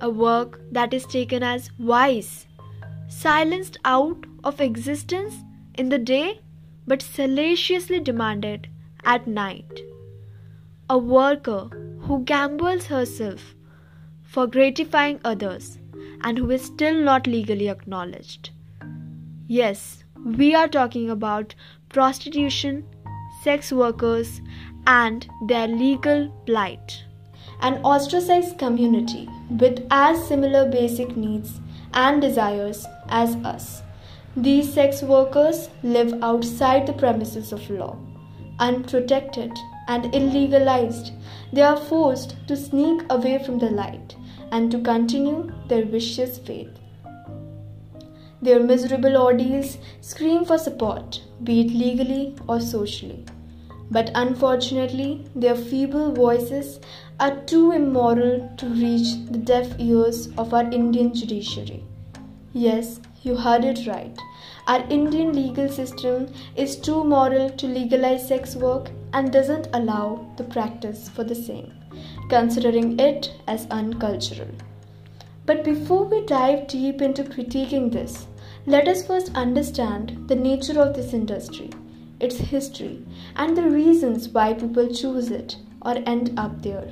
a work that is taken as wise, silenced out of existence in the day but salaciously demanded at night. A worker who gambles herself for gratifying others and who is still not legally acknowledged. Yes, we are talking about prostitution, sex workers, and their legal plight. An ostracized community with as similar basic needs and desires as us. These sex workers live outside the premises of law, unprotected and illegalized. They are forced to sneak away from the light and to continue their vicious faith. Their miserable ordeals scream for support, be it legally or socially. But unfortunately, their feeble voices are too immoral to reach the deaf ears of our Indian judiciary. Yes, you heard it right. Our Indian legal system is too moral to legalize sex work and doesn't allow the practice for the same, considering it as uncultural. But before we dive deep into critiquing this, let us first understand the nature of this industry, its history, and the reasons why people choose it or end up there.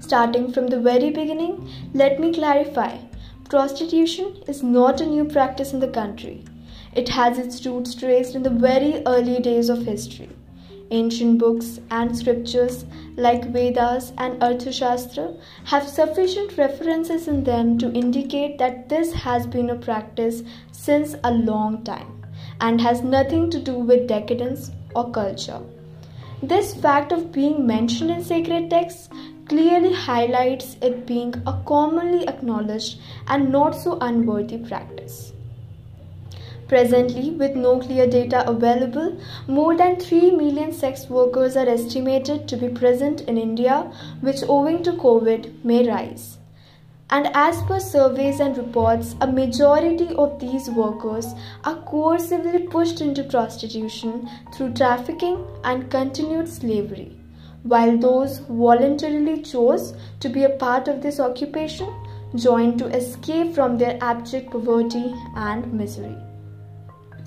Starting from the very beginning, let me clarify prostitution is not a new practice in the country. It has its roots traced in the very early days of history. Ancient books and scriptures like Vedas and Arthashastra have sufficient references in them to indicate that this has been a practice since a long time and has nothing to do with decadence or culture. This fact of being mentioned in sacred texts clearly highlights it being a commonly acknowledged and not so unworthy practice. Presently, with no clear data available, more than 3 million sex workers are estimated to be present in India, which owing to COVID may rise. And as per surveys and reports, a majority of these workers are coercively pushed into prostitution through trafficking and continued slavery, while those voluntarily chose to be a part of this occupation joined to escape from their abject poverty and misery.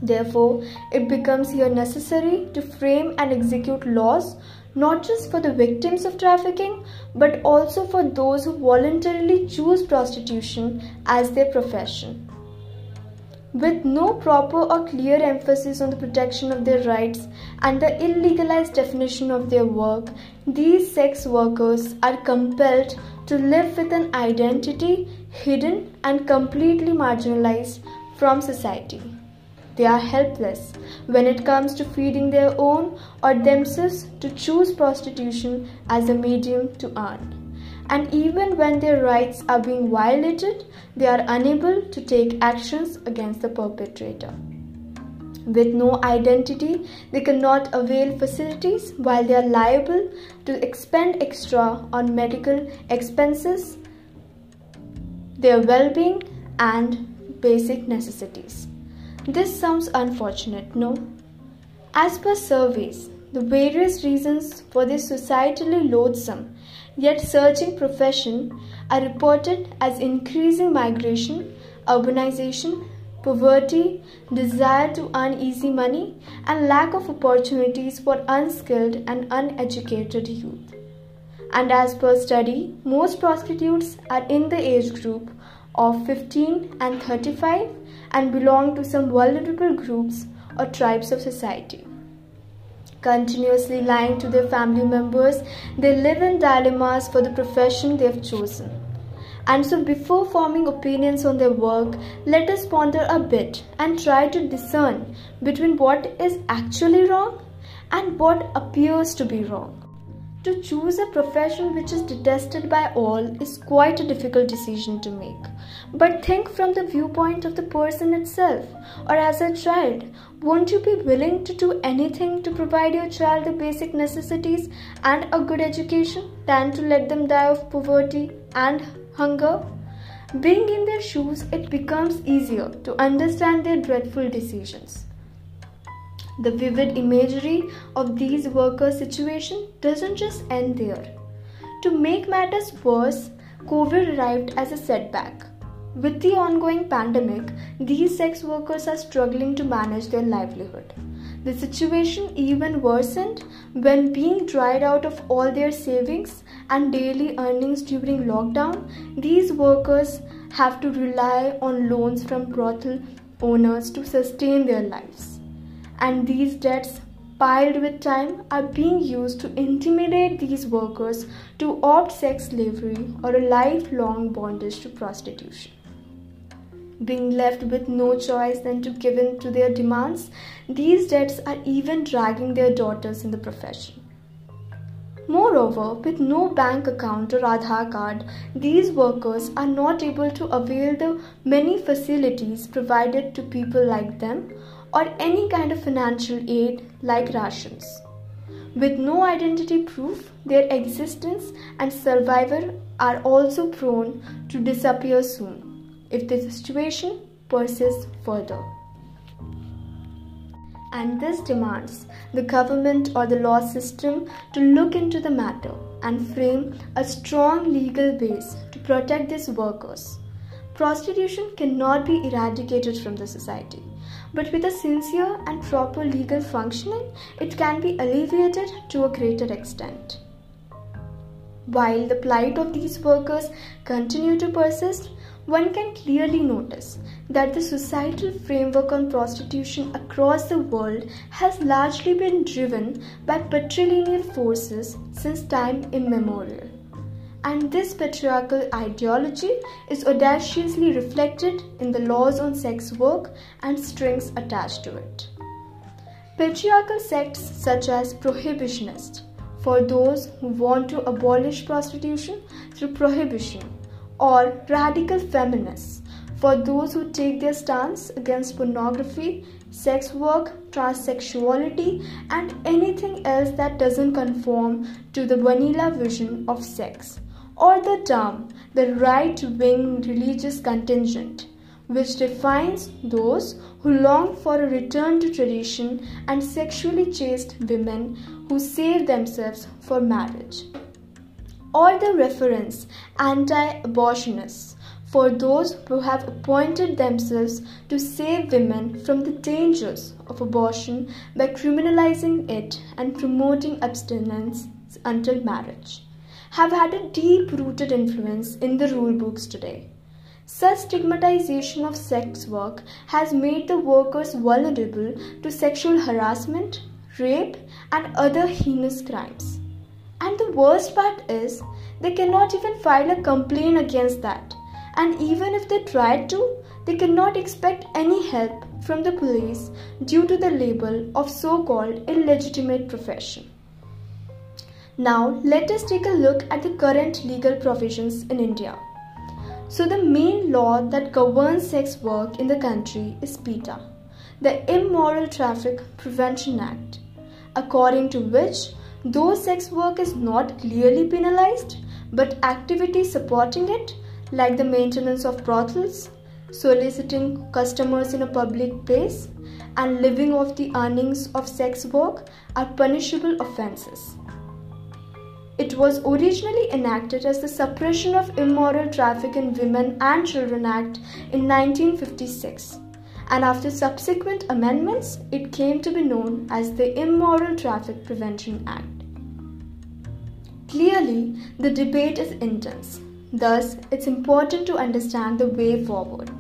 Therefore, it becomes here necessary to frame and execute laws not just for the victims of trafficking but also for those who voluntarily choose prostitution as their profession. With no proper or clear emphasis on the protection of their rights and the illegalized definition of their work, these sex workers are compelled to live with an identity hidden and completely marginalized from society. They are helpless when it comes to feeding their own or themselves to choose prostitution as a medium to earn. And even when their rights are being violated, they are unable to take actions against the perpetrator. With no identity, they cannot avail facilities while they are liable to expend extra on medical expenses, their well being, and basic necessities. This sounds unfortunate, no? As per surveys, the various reasons for this societally loathsome yet searching profession are reported as increasing migration, urbanization, poverty, desire to earn easy money, and lack of opportunities for unskilled and uneducated youth. And as per study, most prostitutes are in the age group of 15 and 35 and belong to some vulnerable groups or tribes of society. Continuously lying to their family members, they live in dilemmas for the profession they have chosen. And so, before forming opinions on their work, let us ponder a bit and try to discern between what is actually wrong and what appears to be wrong. To choose a profession which is detested by all is quite a difficult decision to make. But think from the viewpoint of the person itself, or as a child. Won't you be willing to do anything to provide your child the basic necessities and a good education than to let them die of poverty and hunger? Being in their shoes, it becomes easier to understand their dreadful decisions. The vivid imagery of these workers' situation doesn't just end there. To make matters worse, COVID arrived as a setback. With the ongoing pandemic, these sex workers are struggling to manage their livelihood. The situation even worsened when being dried out of all their savings and daily earnings during lockdown, these workers have to rely on loans from brothel owners to sustain their lives. And these debts piled with time are being used to intimidate these workers to opt sex slavery or a lifelong bondage to prostitution. Being left with no choice than to give in to their demands, these debts are even dragging their daughters in the profession. Moreover, with no bank account or Aadhaar card, these workers are not able to avail the many facilities provided to people like them or any kind of financial aid like rations. With no identity proof, their existence and survival are also prone to disappear soon if the situation persists further and this demands the government or the law system to look into the matter and frame a strong legal base to protect these workers. Prostitution cannot be eradicated from the society, but with a sincere and proper legal functioning, it can be alleviated to a greater extent. While the plight of these workers continue to persist, one can clearly notice that the societal framework on prostitution across the world has largely been driven by patrilineal forces since time immemorial. And this patriarchal ideology is audaciously reflected in the laws on sex work and strings attached to it. Patriarchal sects such as prohibitionists, for those who want to abolish prostitution through prohibition, or radical feminists for those who take their stance against pornography, sex work, transsexuality, and anything else that doesn't conform to the vanilla vision of sex, or the term the right wing religious contingent, which defines those who long for a return to tradition and sexually chaste women who save themselves for marriage. Or the reference anti abortionists for those who have appointed themselves to save women from the dangers of abortion by criminalizing it and promoting abstinence until marriage, have had a deep rooted influence in the rule books today. Such stigmatization of sex work has made the workers vulnerable to sexual harassment, rape, and other heinous crimes. And the worst part is, they cannot even file a complaint against that. And even if they tried to, they cannot expect any help from the police due to the label of so called illegitimate profession. Now, let us take a look at the current legal provisions in India. So, the main law that governs sex work in the country is PITA, the Immoral Traffic Prevention Act, according to which Though sex work is not clearly penalized, but activities supporting it, like the maintenance of brothels, soliciting customers in a public place, and living off the earnings of sex work, are punishable offences. It was originally enacted as the Suppression of Immoral Traffic in Women and Children Act in 1956 and after subsequent amendments, it came to be known as the Immoral Traffic Prevention Act. Clearly, the debate is intense. Thus, it's important to understand the way forward.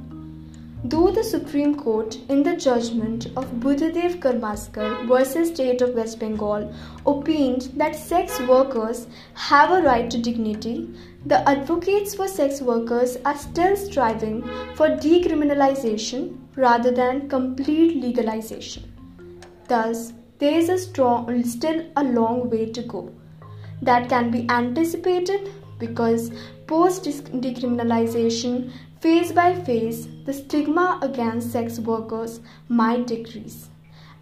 Though the Supreme Court, in the judgment of Buddhadev Karmaskar versus State of West Bengal, opined that sex workers have a right to dignity, the advocates for sex workers are still striving for decriminalization rather than complete legalization. Thus, there is a strong, still a long way to go. That can be anticipated because post decriminalization Phase by phase, the stigma against sex workers might decrease,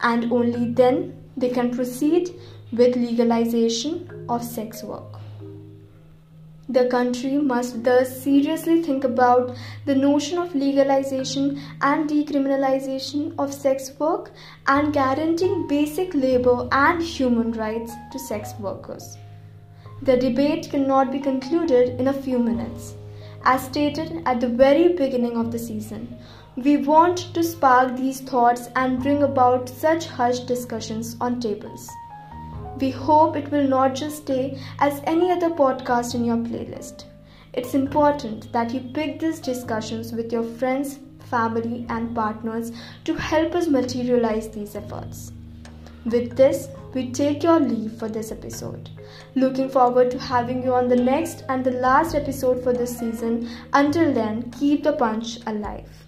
and only then they can proceed with legalization of sex work. The country must thus seriously think about the notion of legalization and decriminalization of sex work and guaranteeing basic labor and human rights to sex workers. The debate cannot be concluded in a few minutes. As stated at the very beginning of the season, we want to spark these thoughts and bring about such hushed discussions on tables. We hope it will not just stay as any other podcast in your playlist. It's important that you pick these discussions with your friends, family, and partners to help us materialize these efforts. With this, we take your leave for this episode. Looking forward to having you on the next and the last episode for this season. Until then, keep the punch alive.